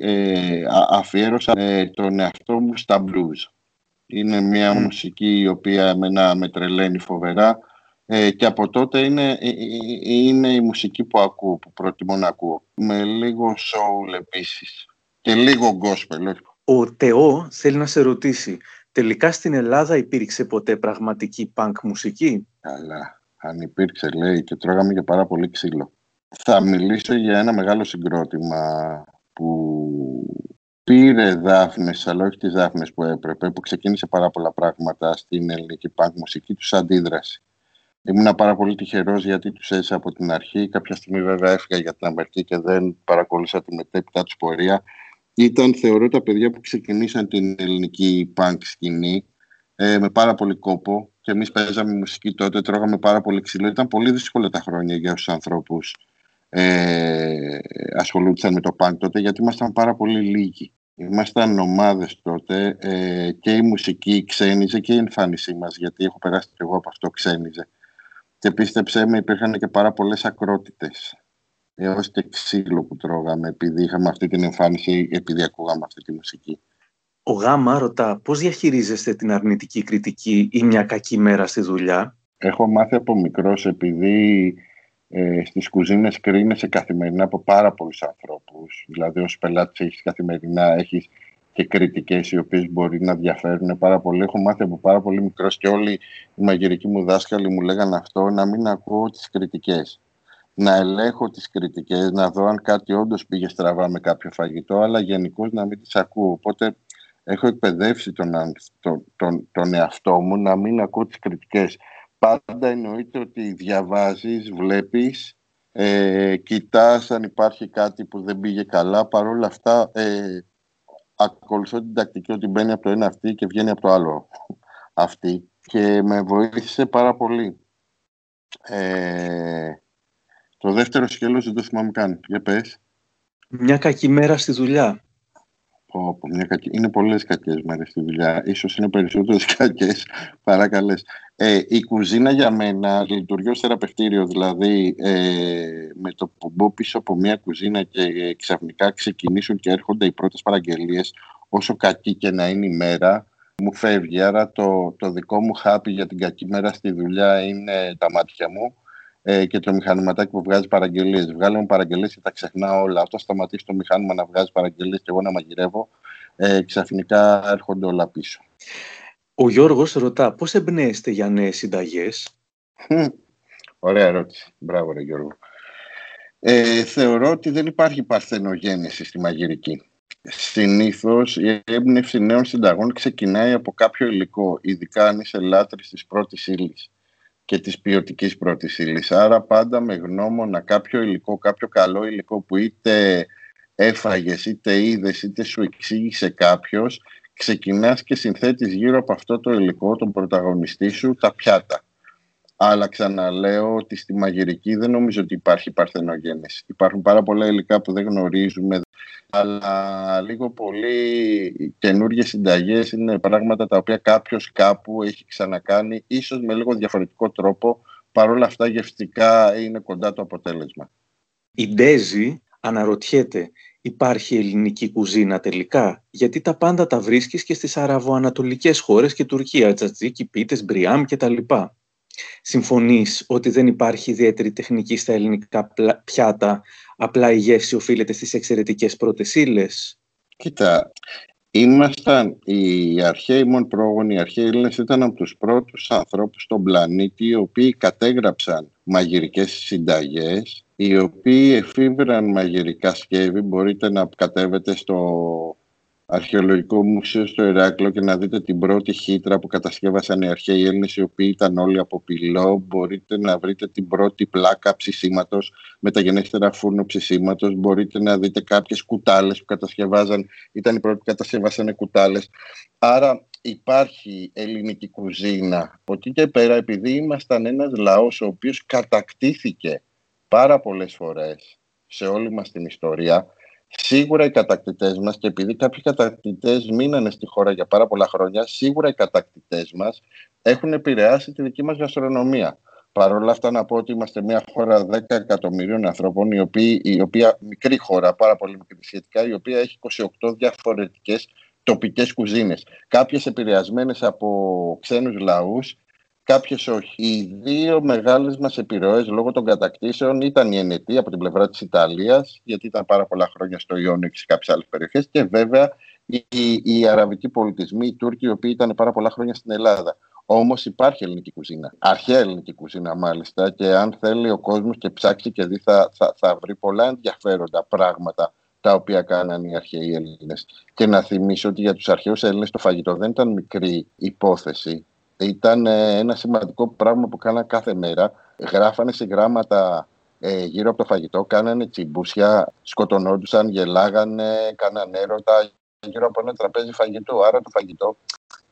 ε, αφιέρωσα ε, τον εαυτό μου στα blues. Είναι μια μουσική η οποία εμένα με τρελαίνει φοβερά ε, και από τότε είναι, ε, ε, είναι η μουσική που ακούω, που προτιμώ να ακούω. Με λίγο soul επίσης και λίγο gospel. Ο Τεό θέλει να σε ρωτήσει, τελικά στην Ελλάδα υπήρξε ποτέ πραγματική punk μουσική; Καλά, αν υπήρξε λέει και τρώγαμε και πάρα πολύ ξύλο. Θα μιλήσω για ένα μεγάλο συγκρότημα που πήρε δάφνες, αλλά όχι τις δάφνες που έπρεπε, που ξεκίνησε πάρα πολλά πράγματα στην ελληνική punk μουσική τους αντίδραση. Ήμουν πάρα πολύ τυχερός γιατί τους έζησα από την αρχή. Κάποια στιγμή βέβαια έφυγα για την Αμερική και δεν παρακολούσα τη μετέπειτα τους πορεία. Ήταν θεωρώ τα παιδιά που ξεκινήσαν την ελληνική punk σκηνή ε, με πάρα πολύ κόπο και εμείς παίζαμε μουσική τότε, τρώγαμε πάρα πολύ ξύλο. Ήταν πολύ δύσκολα τα χρόνια για τους ανθρώπους ε, ασχολούνταν με το punk τότε γιατί ήμασταν πάρα πολύ λίγοι. Ήμασταν ομάδες τότε ε, και η μουσική ξένιζε και η εμφάνισή μας γιατί έχω περάσει και εγώ από αυτό ξένιζε. Και πίστεψέ με υπήρχαν και πάρα πολλές ακρότητες έως και ξύλο που τρώγαμε επειδή είχαμε αυτή την εμφάνιση, επειδή ακούγαμε αυτή τη μουσική. Ο Γάμα ρωτά πώς διαχειρίζεστε την αρνητική κριτική ή μια κακή μέρα στη δουλειά; Έχω μάθει από μικρός επειδή ε, στις κουζίνες κρίνεσαι καθημερινά από πάρα πολλούς ανθρώπους. Δηλαδή ως πελάτης έχεις καθημερινά, έχεις και κριτικές οι οποίες μπορεί να διαφέρουν πάρα πολύ. Έχω μάθει από πάρα πολύ μικρός και όλοι οι μαγειρικοί μου δάσκαλοι μου λέγανε αυτό, να μην ακούω τις κριτικές. Να ελέγχω τις κριτικές, να δω αν κάτι όντως πήγε στραβά με κάποιο φαγητό, αλλά γενικώς να μην τις ακούω. Οπότε έχω εκπαιδεύσει τον, τον, τον, τον εαυτό μου να μην ακούω τις κριτικές πάντα εννοείται ότι διαβάζεις, βλέπεις, ε, κοιτάς αν υπάρχει κάτι που δεν πήγε καλά. Παρ' όλα αυτά, ε, ακολουθώ την τακτική ότι μπαίνει από το ένα αυτή και βγαίνει από το άλλο αυτή. Και με βοήθησε πάρα πολύ. Ε, το δεύτερο σκέλος δεν το θυμάμαι καν. Για πες. Μια κακή μέρα στη δουλειά. Πω, μια κακή... Είναι πολλές κακές μέρες στη δουλειά. Ίσως είναι περισσότερες κακές παρά καλές. Ε, η κουζίνα για μένα λειτουργεί ως θεραπευτήριο. Δηλαδή, ε, με το που μπω πίσω από μια κουζίνα και ξαφνικά ξεκινήσουν και έρχονται οι πρώτες παραγγελίες, όσο κακή και να είναι η μέρα, μου φεύγει. Άρα το, το δικό μου χάπι για την κακή μέρα στη δουλειά είναι τα μάτια μου ε, και το μηχανηματάκι που βγάζει παραγγελίες. Βγάλουμε παραγγελίες και τα ξεχνάω όλα. Όταν σταματήσει το μηχάνημα να βγάζει παραγγελίες και εγώ να μαγειρεύω, ε, ξαφνικά έρχονται όλα πίσω. Ο Γιώργος ρωτά πώς εμπνέεστε για νέες συνταγές; Ωραία ερώτηση. Μπράβο ρε Γιώργο. Ε, θεωρώ ότι δεν υπάρχει παρθενογέννηση στη μαγειρική. Συνήθως η έμπνευση νέων συνταγών ξεκινάει από κάποιο υλικό, ειδικά αν είσαι λάτρης της πρώτης ύλης και της ποιοτικής πρώτης ύλη. Άρα πάντα με γνώμονα κάποιο υλικό, κάποιο καλό υλικό που είτε έφαγες, είτε είδες, είτε σου εξήγησε κάποιος, ξεκινάς και συνθέτεις γύρω από αυτό το υλικό, τον πρωταγωνιστή σου, τα πιάτα. Αλλά ξαναλέω ότι στη μαγειρική δεν νομίζω ότι υπάρχει παρθενογέννηση. Υπάρχουν πάρα πολλά υλικά που δεν γνωρίζουμε, αλλά λίγο πολύ καινούργιες συνταγές είναι πράγματα τα οποία κάποιος κάπου έχει ξανακάνει, ίσως με λίγο διαφορετικό τρόπο, παρόλα αυτά γευστικά είναι κοντά το αποτέλεσμα. Η Ντέζη αναρωτιέται, υπάρχει ελληνική κουζίνα τελικά, γιατί τα πάντα τα βρίσκεις και στις αραβοανατολικές χώρες και Τουρκία, τζατζίκι, πίτες, μπριάμ κτλ. Συμφωνείς ότι δεν υπάρχει ιδιαίτερη τεχνική στα ελληνικά πιάτα, απλά η γεύση οφείλεται στις εξαιρετικές πρώτες ύλες. Κοίτα, ήμασταν οι αρχαίοι μόνο πρόγονοι, οι αρχαίοι Έλληνες ήταν από τους πρώτους ανθρώπους στον πλανήτη οι οποίοι κατέγραψαν μαγειρικές συνταγές, οι οποίοι εφήβραν μαγειρικά σκεύη. Μπορείτε να κατέβετε στο Αρχαιολογικό Μουσείο στο Ηράκλειο και να δείτε την πρώτη χύτρα που κατασκεύασαν οι αρχαίοι Έλληνες οι οποίοι ήταν όλοι από πυλό. Μπορείτε να βρείτε την πρώτη πλάκα ψησίματος, μεταγενέστερα φούρνο ψησίματος. Μπορείτε να δείτε κάποιες κουτάλες που κατασκευάζαν, ήταν οι πρώτοι που κατασκευάσανε κουτάλες. Άρα υπάρχει ελληνική κουζίνα. Από εκεί και πέρα, επειδή ήμασταν ένας λαός ο οποίος κατακτήθηκε πάρα πολλές φορές σε όλη μας την ιστορία, Σίγουρα οι κατακτητές μας, και επειδή κάποιοι κατακτητές μείνανε στη χώρα για πάρα πολλά χρόνια, σίγουρα οι κατακτητές μας έχουν επηρεάσει τη δική μας γαστρονομία. Παρ' όλα αυτά, να πω ότι είμαστε μια χώρα 10 εκατομμυρίων ανθρώπων, η οποία, η οποία μικρή χώρα, πάρα πολύ μικρή σχετικά, η οποία έχει 28 διαφορετικές τοπικές κουζίνες. Κάποιες επηρεασμένες από ξένους λαούς, Κάποιε όχι. Οι δύο μεγάλες μας επιρροές λόγω των κατακτήσεων ήταν η Ενετή από την πλευρά της Ιταλίας, γιατί ήταν πάρα πολλά χρόνια στο Ιόνιο και σε κάποιες άλλες περιοχές, και βέβαια οι, οι, οι αραβικοί πολιτισμοί, οι Τούρκοι, οι οποίοι ήταν πάρα πολλά χρόνια στην Ελλάδα. Όμως υπάρχει ελληνική κουζίνα. Αρχαία ελληνική κουζίνα, μάλιστα. Και αν θέλει ο κόσμος και ψάξει και δει, θα, θα, θα βρει πολλά ενδιαφέροντα πράγματα τα οποία κάναν οι αρχαίοι Έλληνες. Και να θυμίσω ότι για τους αρχαίους Έλληνες το φαγητό δεν ήταν μικρή υπόθεση ήταν ε, ένα σημαντικό πράγμα που κάνανε κάθε μέρα. Γράφανε σε γράμματα ε, γύρω από το φαγητό, κάνανε τσιμπούσια, σκοτωνόντουσαν, γελάγανε, κάνανε έρωτα γύρω από ένα τραπέζι φαγητού. Άρα το φαγητό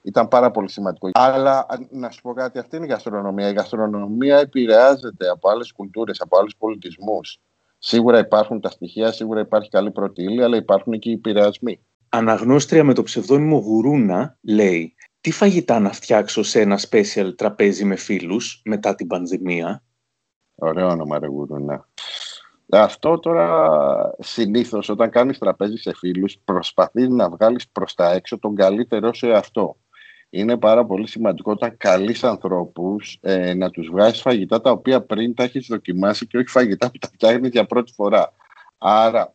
ήταν πάρα πολύ σημαντικό. Αλλά να σου πω κάτι, αυτή είναι η γαστρονομία. Η γαστρονομία επηρεάζεται από άλλες κουλτούρες, από άλλους πολιτισμούς. Σίγουρα υπάρχουν τα στοιχεία, σίγουρα υπάρχει καλή πρώτη αλλά υπάρχουν και οι επηρεασμοί. Αναγνώστρια με το ψευδόνυμο Γουρούνα λέει τι φαγητά να φτιάξω σε ένα special τραπέζι με φίλους μετά την πανδημία; Ωραίο όνομα ρε γουρούνα. Αυτό τώρα συνήθως όταν κάνεις τραπέζι σε φίλους προσπαθείς να βγάλεις προς τα έξω τον καλύτερό σε αυτό. Είναι πάρα πολύ σημαντικό όταν καλείς ανθρώπους ε, να τους βγάζεις φαγητά τα οποία πριν τα έχεις δοκιμάσει και όχι φαγητά που τα φτιάχνεις για πρώτη φορά. Άρα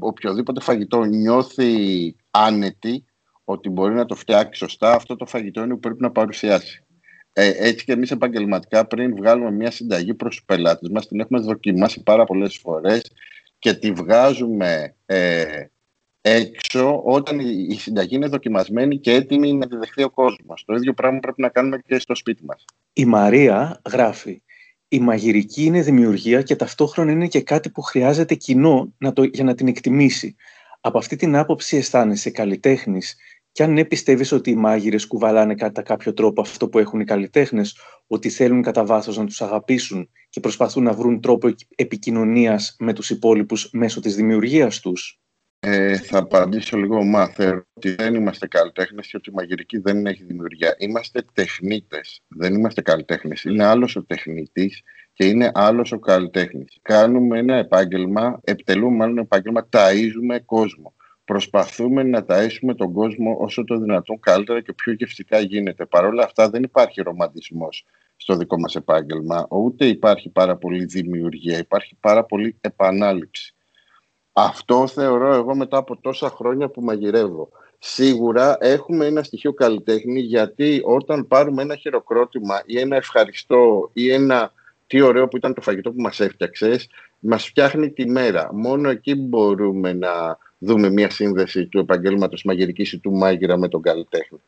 οποιοδήποτε φαγητό νιώθει άνετη ότι μπορεί να το φτιάξει σωστά, αυτό το φαγητό είναι που πρέπει να παρουσιάσει. Ε, έτσι και εμείς επαγγελματικά, πριν βγάλουμε μια συνταγή προς τους πελάτες μας, την έχουμε δοκιμάσει πάρα πολλές φορές και τη βγάζουμε ε, έξω όταν η συνταγή είναι δοκιμασμένη και έτοιμη να τη δεχθεί ο κόσμος. Το ίδιο πράγμα πρέπει να κάνουμε και στο σπίτι μας. Η Μαρία γράφει. Η μαγειρική είναι δημιουργία και ταυτόχρονα είναι και κάτι που χρειάζεται κοινό να το, για να την εκτιμήσει. Από αυτή την άποψη αισθάνεσαι καλλιτέχνης και αν ναι, πιστεύεις ότι οι μάγειρες κουβαλάνε κατά κάποιο τρόπο αυτό που έχουν οι καλλιτέχνες, ότι θέλουν κατά βάθος να τους αγαπήσουν και προσπαθούν να βρουν τρόπο επικοινωνίας με τους υπόλοιπους μέσω της δημιουργίας τους; Ε, θα απαντήσω λίγο μάθερ ότι δεν είμαστε καλλιτέχνες και ότι η μαγειρική δεν έχει δημιουργία. Είμαστε τεχνίτες. Δεν είμαστε καλλιτέχνες. Είναι άλλος ο τεχνίτης και είναι άλλος ο καλλιτέχνης. Κάνουμε ένα επάγγελμα, επιτελούμε ένα επάγγελμα, ταΐζουμε κόσμο προσπαθούμε να ταΐσουμε τον κόσμο όσο το δυνατόν καλύτερα και πιο γευστικά γίνεται. Παρ' όλα αυτά δεν υπάρχει ρομαντισμός στο δικό μας επάγγελμα, ούτε υπάρχει πάρα πολύ δημιουργία, υπάρχει πάρα πολύ επανάληψη. Αυτό θεωρώ εγώ μετά από τόσα χρόνια που μαγειρεύω. Σίγουρα έχουμε ένα στοιχείο καλλιτέχνη γιατί όταν πάρουμε ένα χειροκρότημα ή ένα ευχαριστώ ή ένα τι ωραίο που ήταν το φαγητό που μας έφτιαξες, μας φτιάχνει τη μέρα. Μόνο εκεί μπορούμε να δούμε μια σύνδεση του επαγγέλματος μαγειρικής ή του μάγειρα με τον καλλιτέχνη.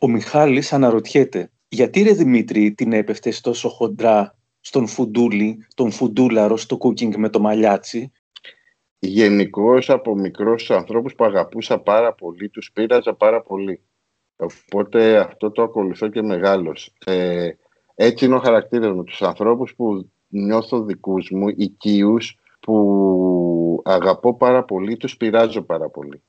Ο Μιχάλης αναρωτιέται, γιατί ρε Δημήτρη την έπεφτες τόσο χοντρά στον φουντούλι, τον φουντούλαρο στο cooking με το μαλλιάτσι; Γενικώς από μικρός ανθρώπους που αγαπούσα πάρα πολύ, τους πείραζα πάρα πολύ. Οπότε αυτό το ακολουθώ και μεγάλος. Ε, έτσι είναι ο χαρακτήρας μου. Τους ανθρώπους που νιώθω δικούς μου, οικείους, που αγαπώ πάρα πολύ, τους πειράζω πάρα πολύ.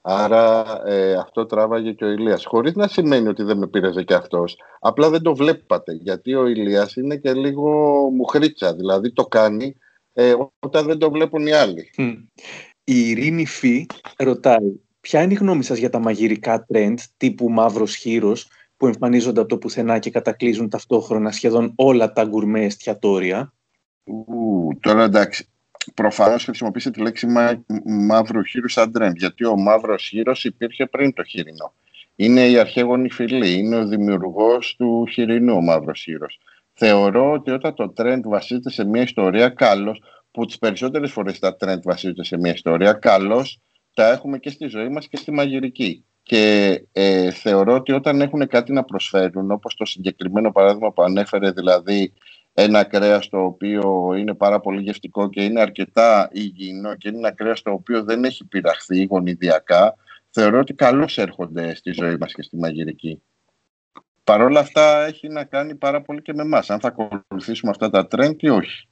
Άρα ε, αυτό τράβαγε και ο Ηλίας. Χωρίς να σημαίνει ότι δεν με πήραζε και αυτός. Απλά δεν το βλέπατε. Γιατί ο Ηλίας είναι και λίγο μουχρίτσα. Δηλαδή το κάνει ε, όταν δεν το βλέπουν οι άλλοι. Η Ειρήνη Φι ρωτάει ποια είναι η γνώμη σας για τα μαγειρικά τρέντ τύπου μαύρος χείρος που εμφανίζονται από το πουθενά και κατακλύζουν ταυτόχρονα σχεδόν όλα τα γκουρμέ εστιατόρια. τώρα εντάξει, Προφανώς χρησιμοποίησε τη λέξη μα, μαύρο χοίρο σαν trend, γιατί ο μαύρος χοίρος υπήρχε πριν το χοιρινό. Είναι η αρχέγονη φυλή, είναι ο δημιουργός του χοιρινού ο μαύρος χοίρος. Θεωρώ ότι όταν το trend βασίζεται σε μια ιστορία, καλώς, που τις περισσότερες φορές τα trend βασίζονται σε μια ιστορία, καλώς τα έχουμε και στη ζωή μας και στη μαγειρική. Και ε, θεωρώ ότι όταν έχουν κάτι να προσφέρουν, όπως το συγκεκριμένο παράδειγμα που ανέφερε, δηλαδή ένα κρέας το οποίο είναι πάρα πολύ γευτικό και είναι αρκετά υγιεινό και είναι ένα κρέας το οποίο δεν έχει πειραχθεί γονιδιακά, θεωρώ ότι καλώς έρχονται στη ζωή μας και στη μαγειρική. Παρ' όλα αυτά έχει να κάνει πάρα πολύ και με εμάς. αν θα ακολουθήσουμε αυτά τα trend ή όχι.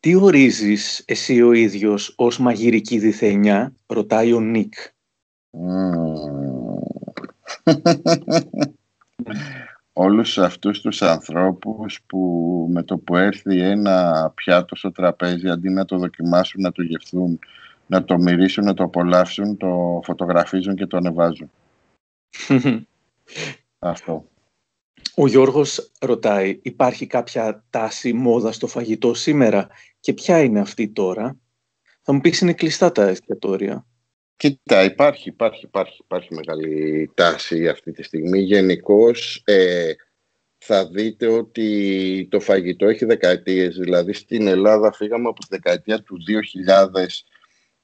Τι ορίζεις εσύ ο ίδιος ως μαγειρική διθενιά, ρωτάει ο Νίκ. Όλους αυτούς τους ανθρώπους που με το που έρθει ένα πιάτο στο τραπέζι αντί να το δοκιμάσουν, να το γευθούν, να το μυρίσουν, να το απολαύσουν, το φωτογραφίζουν και το ανεβάζουν. Αυτό. Ο Γιώργος ρωτάει, υπάρχει κάποια τάση μόδα στο φαγητό σήμερα και ποια είναι αυτή τώρα; Θα μου πεις είναι κλειστά τα εστιατόρια. Κοίτα, υπάρχει, υπάρχει, υπάρχει, υπάρχει μεγάλη τάση αυτή τη στιγμή. Γενικώς ε, θα δείτε ότι το φαγητό έχει δεκαετίες. Δηλαδή στην Ελλάδα φύγαμε από τη δεκαετία του 2000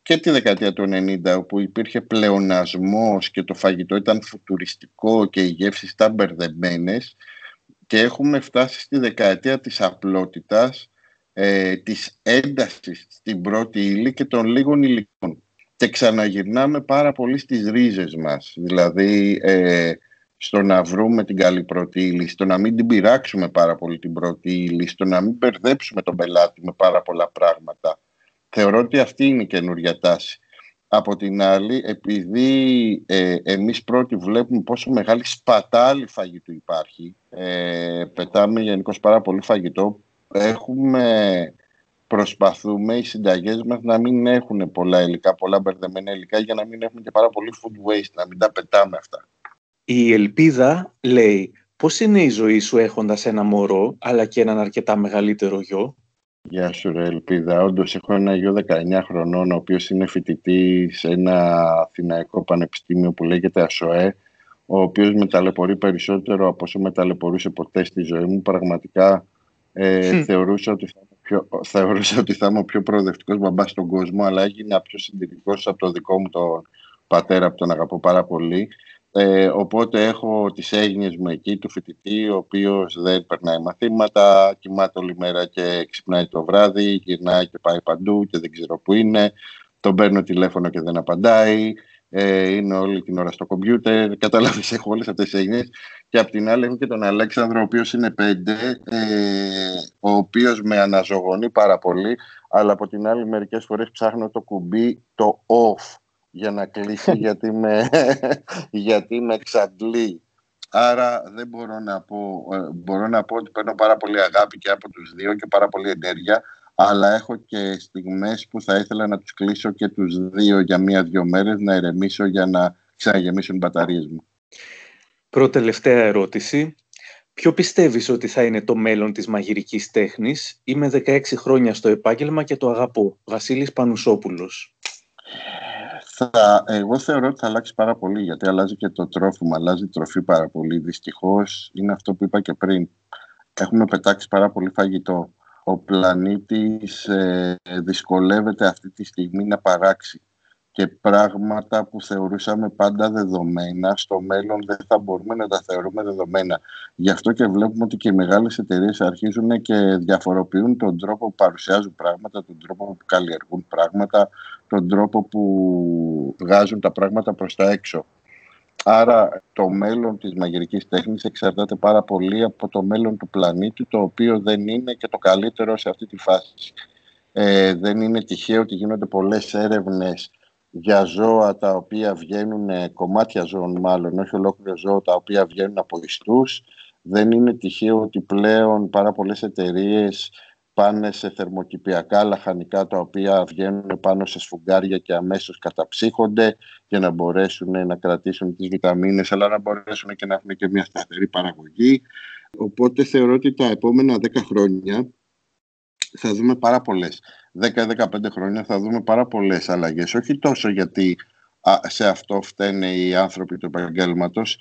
και τη δεκαετία του 90 όπου υπήρχε πλεονασμός και το φαγητό ήταν φουτουριστικό και οι γεύσεις ήταν μπερδεμένες. και έχουμε φτάσει στη δεκαετία της απλότητας, ε, της έντασης στην πρώτη ύλη και των λίγων υλικών και ξαναγυρνάμε πάρα πολύ στις ρίζες μας. Δηλαδή ε, στο να βρούμε την καλή πρώτη ύλη, στο να μην την πειράξουμε πάρα πολύ την πρώτη ύλη, στο να μην μπερδέψουμε τον πελάτη με πάρα πολλά πράγματα. Θεωρώ ότι αυτή είναι η καινούργια τάση. Από την άλλη, επειδή ε, εμείς πρώτοι βλέπουμε πόσο μεγάλη σπατάλη φαγητού υπάρχει, ε, πετάμε γενικώς πάρα πολύ φαγητό, έχουμε προσπαθούμε οι συνταγές μας να μην έχουν πολλά υλικά, πολλά μπερδεμένα υλικά για να μην έχουν και πάρα πολύ food waste, να μην τα πετάμε αυτά. Η Ελπίδα λέει πώς είναι η ζωή σου έχοντας ένα μωρό αλλά και έναν αρκετά μεγαλύτερο γιο; Γεια σου ρε Ελπίδα. Όντως έχω ένα γιο 19 χρονών ο οποίος είναι φοιτητή σε ένα αθηναϊκό πανεπιστήμιο που λέγεται ΑΣΟΕ ο οποίος με ταλαιπωρεί περισσότερο από όσο με ταλαιπωρούσε ποτέ στη ζωή μου. Πραγματικά ε, θεωρούσα ότι θα πιο, θεωρούσα ότι θα είμαι ο πιο προοδευτικός μπαμπάς στον κόσμο, αλλά έγινε πιο συντηρητικός από το δικό μου τον πατέρα που τον αγαπώ πάρα πολύ. Ε, οπότε έχω τις έγνοιες μου εκεί του φοιτητή, ο οποίος δεν περνάει μαθήματα, κοιμάται όλη μέρα και ξυπνάει το βράδυ, γυρνάει και πάει παντού και δεν ξέρω που είναι. Τον παίρνω τηλέφωνο και δεν απαντάει ε, είναι όλη την ώρα στο κομπιούτερ. Κατάλαβες, έχω όλες αυτές τις έννοιες. Και απ' την άλλη έχω και τον Αλέξανδρο, ο οποίος είναι πέντε, ε, ο οποίος με αναζωογονεί πάρα πολύ, αλλά από την άλλη μερικές φορές ψάχνω το κουμπί, το off, για να κλείσει, γιατί με, γιατί με εξαντλεί. Άρα δεν μπορώ να πω, ε, μπορώ να πω ότι παίρνω πάρα πολύ αγάπη και από τους δύο και πάρα πολύ ενέργεια, αλλά έχω και στιγμές που θα ήθελα να τους κλείσω και τους δύο για μία-δυο μέρες να ηρεμήσω για να ξαναγεμίσουν οι μπαταρίες μου. Πρώτη-τελευταία ερώτηση. Ποιο πιστεύεις ότι θα είναι το μέλλον της μαγειρικής τέχνης; Είμαι 16 χρόνια στο επάγγελμα και το αγαπώ. Βασίλης Πανουσόπουλος. Θα, εγώ θεωρώ ότι θα αλλάξει πάρα πολύ γιατί αλλάζει και το τρόφιμο, αλλάζει η τροφή πάρα πολύ. Δυστυχώς είναι αυτό που είπα και πριν. Έχουμε πετάξει πάρα πολύ φαγητό. Ο πλανήτης ε, δυσκολεύεται αυτή τη στιγμή να παράξει και πράγματα που θεωρούσαμε πάντα δεδομένα, στο μέλλον δεν θα μπορούμε να τα θεωρούμε δεδομένα. Γι' αυτό και βλέπουμε ότι και οι μεγάλες εταιρείες αρχίζουν και διαφοροποιούν τον τρόπο που παρουσιάζουν πράγματα, τον τρόπο που καλλιεργούν πράγματα, τον τρόπο που βγάζουν τα πράγματα προς τα έξω. Άρα το μέλλον της μαγειρικής τέχνης εξαρτάται πάρα πολύ από το μέλλον του πλανήτη, το οποίο δεν είναι και το καλύτερο σε αυτή τη φάση. Ε, δεν είναι τυχαίο ότι γίνονται πολλές έρευνες για ζώα τα οποία βγαίνουν, ε, κομμάτια ζώων μάλλον, όχι ολόκληρο ζώα τα οποία βγαίνουν από ιστούς. Δεν είναι τυχαίο ότι πλέον πάρα πολλές εταιρείες πάνε σε θερμοκηπιακά λαχανικά τα οποία βγαίνουν πάνω σε σφουγγάρια και αμέσως καταψύχονται για να μπορέσουν να κρατήσουν τις βιταμίνες αλλά να μπορέσουν και να έχουν και μια σταθερή παραγωγή. Οπότε θεωρώ ότι τα επόμενα 10 χρόνια θα δούμε πάρα πολλές. 10-15 χρόνια θα δούμε πάρα πολλές αλλαγές. Όχι τόσο γιατί σε αυτό φταίνε οι άνθρωποι του επαγγέλματος,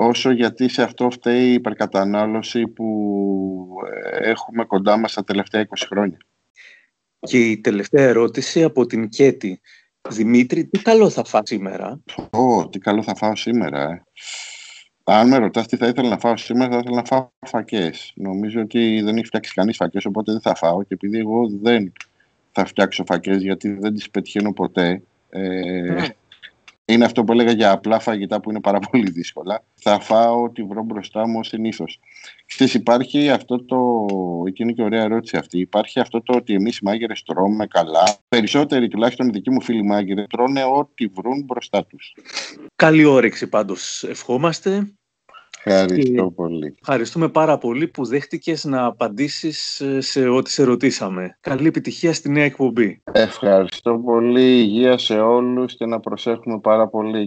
όσο γιατί σε αυτό φταίει η υπερκατανάλωση που ε, έχουμε κοντά μας τα τελευταία 20 χρόνια. Και η τελευταία ερώτηση από την Κέτη. Δημήτρη, τι καλό θα φάω σήμερα; Ω, τι καλό θα φάω σήμερα, ε. Αν με ρωτάς τι θα ήθελα να φάω σήμερα, θα ήθελα να φάω φακές. Νομίζω ότι δεν έχει φτιάξει κανείς φακές, οπότε δεν θα φάω. Και επειδή εγώ δεν θα φτιάξω φακές, γιατί δεν τις πετυχαίνω ποτέ. Ε, ναι. Είναι αυτό που έλεγα για απλά φαγητά που είναι πάρα πολύ δύσκολα. Θα φάω ό,τι βρω μπροστά μου ως συνήθως. Ξέρεις, υπάρχει αυτό το. Εκείνη και ωραία ερώτηση αυτή. Υπάρχει αυτό το ότι εμείς οι μάγειρες τρώμε καλά. Περισσότεροι, τουλάχιστον οι δικοί μου φίλοι μάγειρες, τρώνε ό,τι βρουν μπροστά τους. Καλή όρεξη πάντως. Ευχόμαστε. Ευχαριστώ πολύ. Ευχαριστούμε πάρα πολύ που δέχτηκες να απαντήσεις ε, σε ό,τι σε ρωτήσαμε. Καλή επιτυχία στη νέα εκπομπή. Ευχαριστώ πολύ. Υγεία σε όλους και να προσέχουμε πάρα πολύ.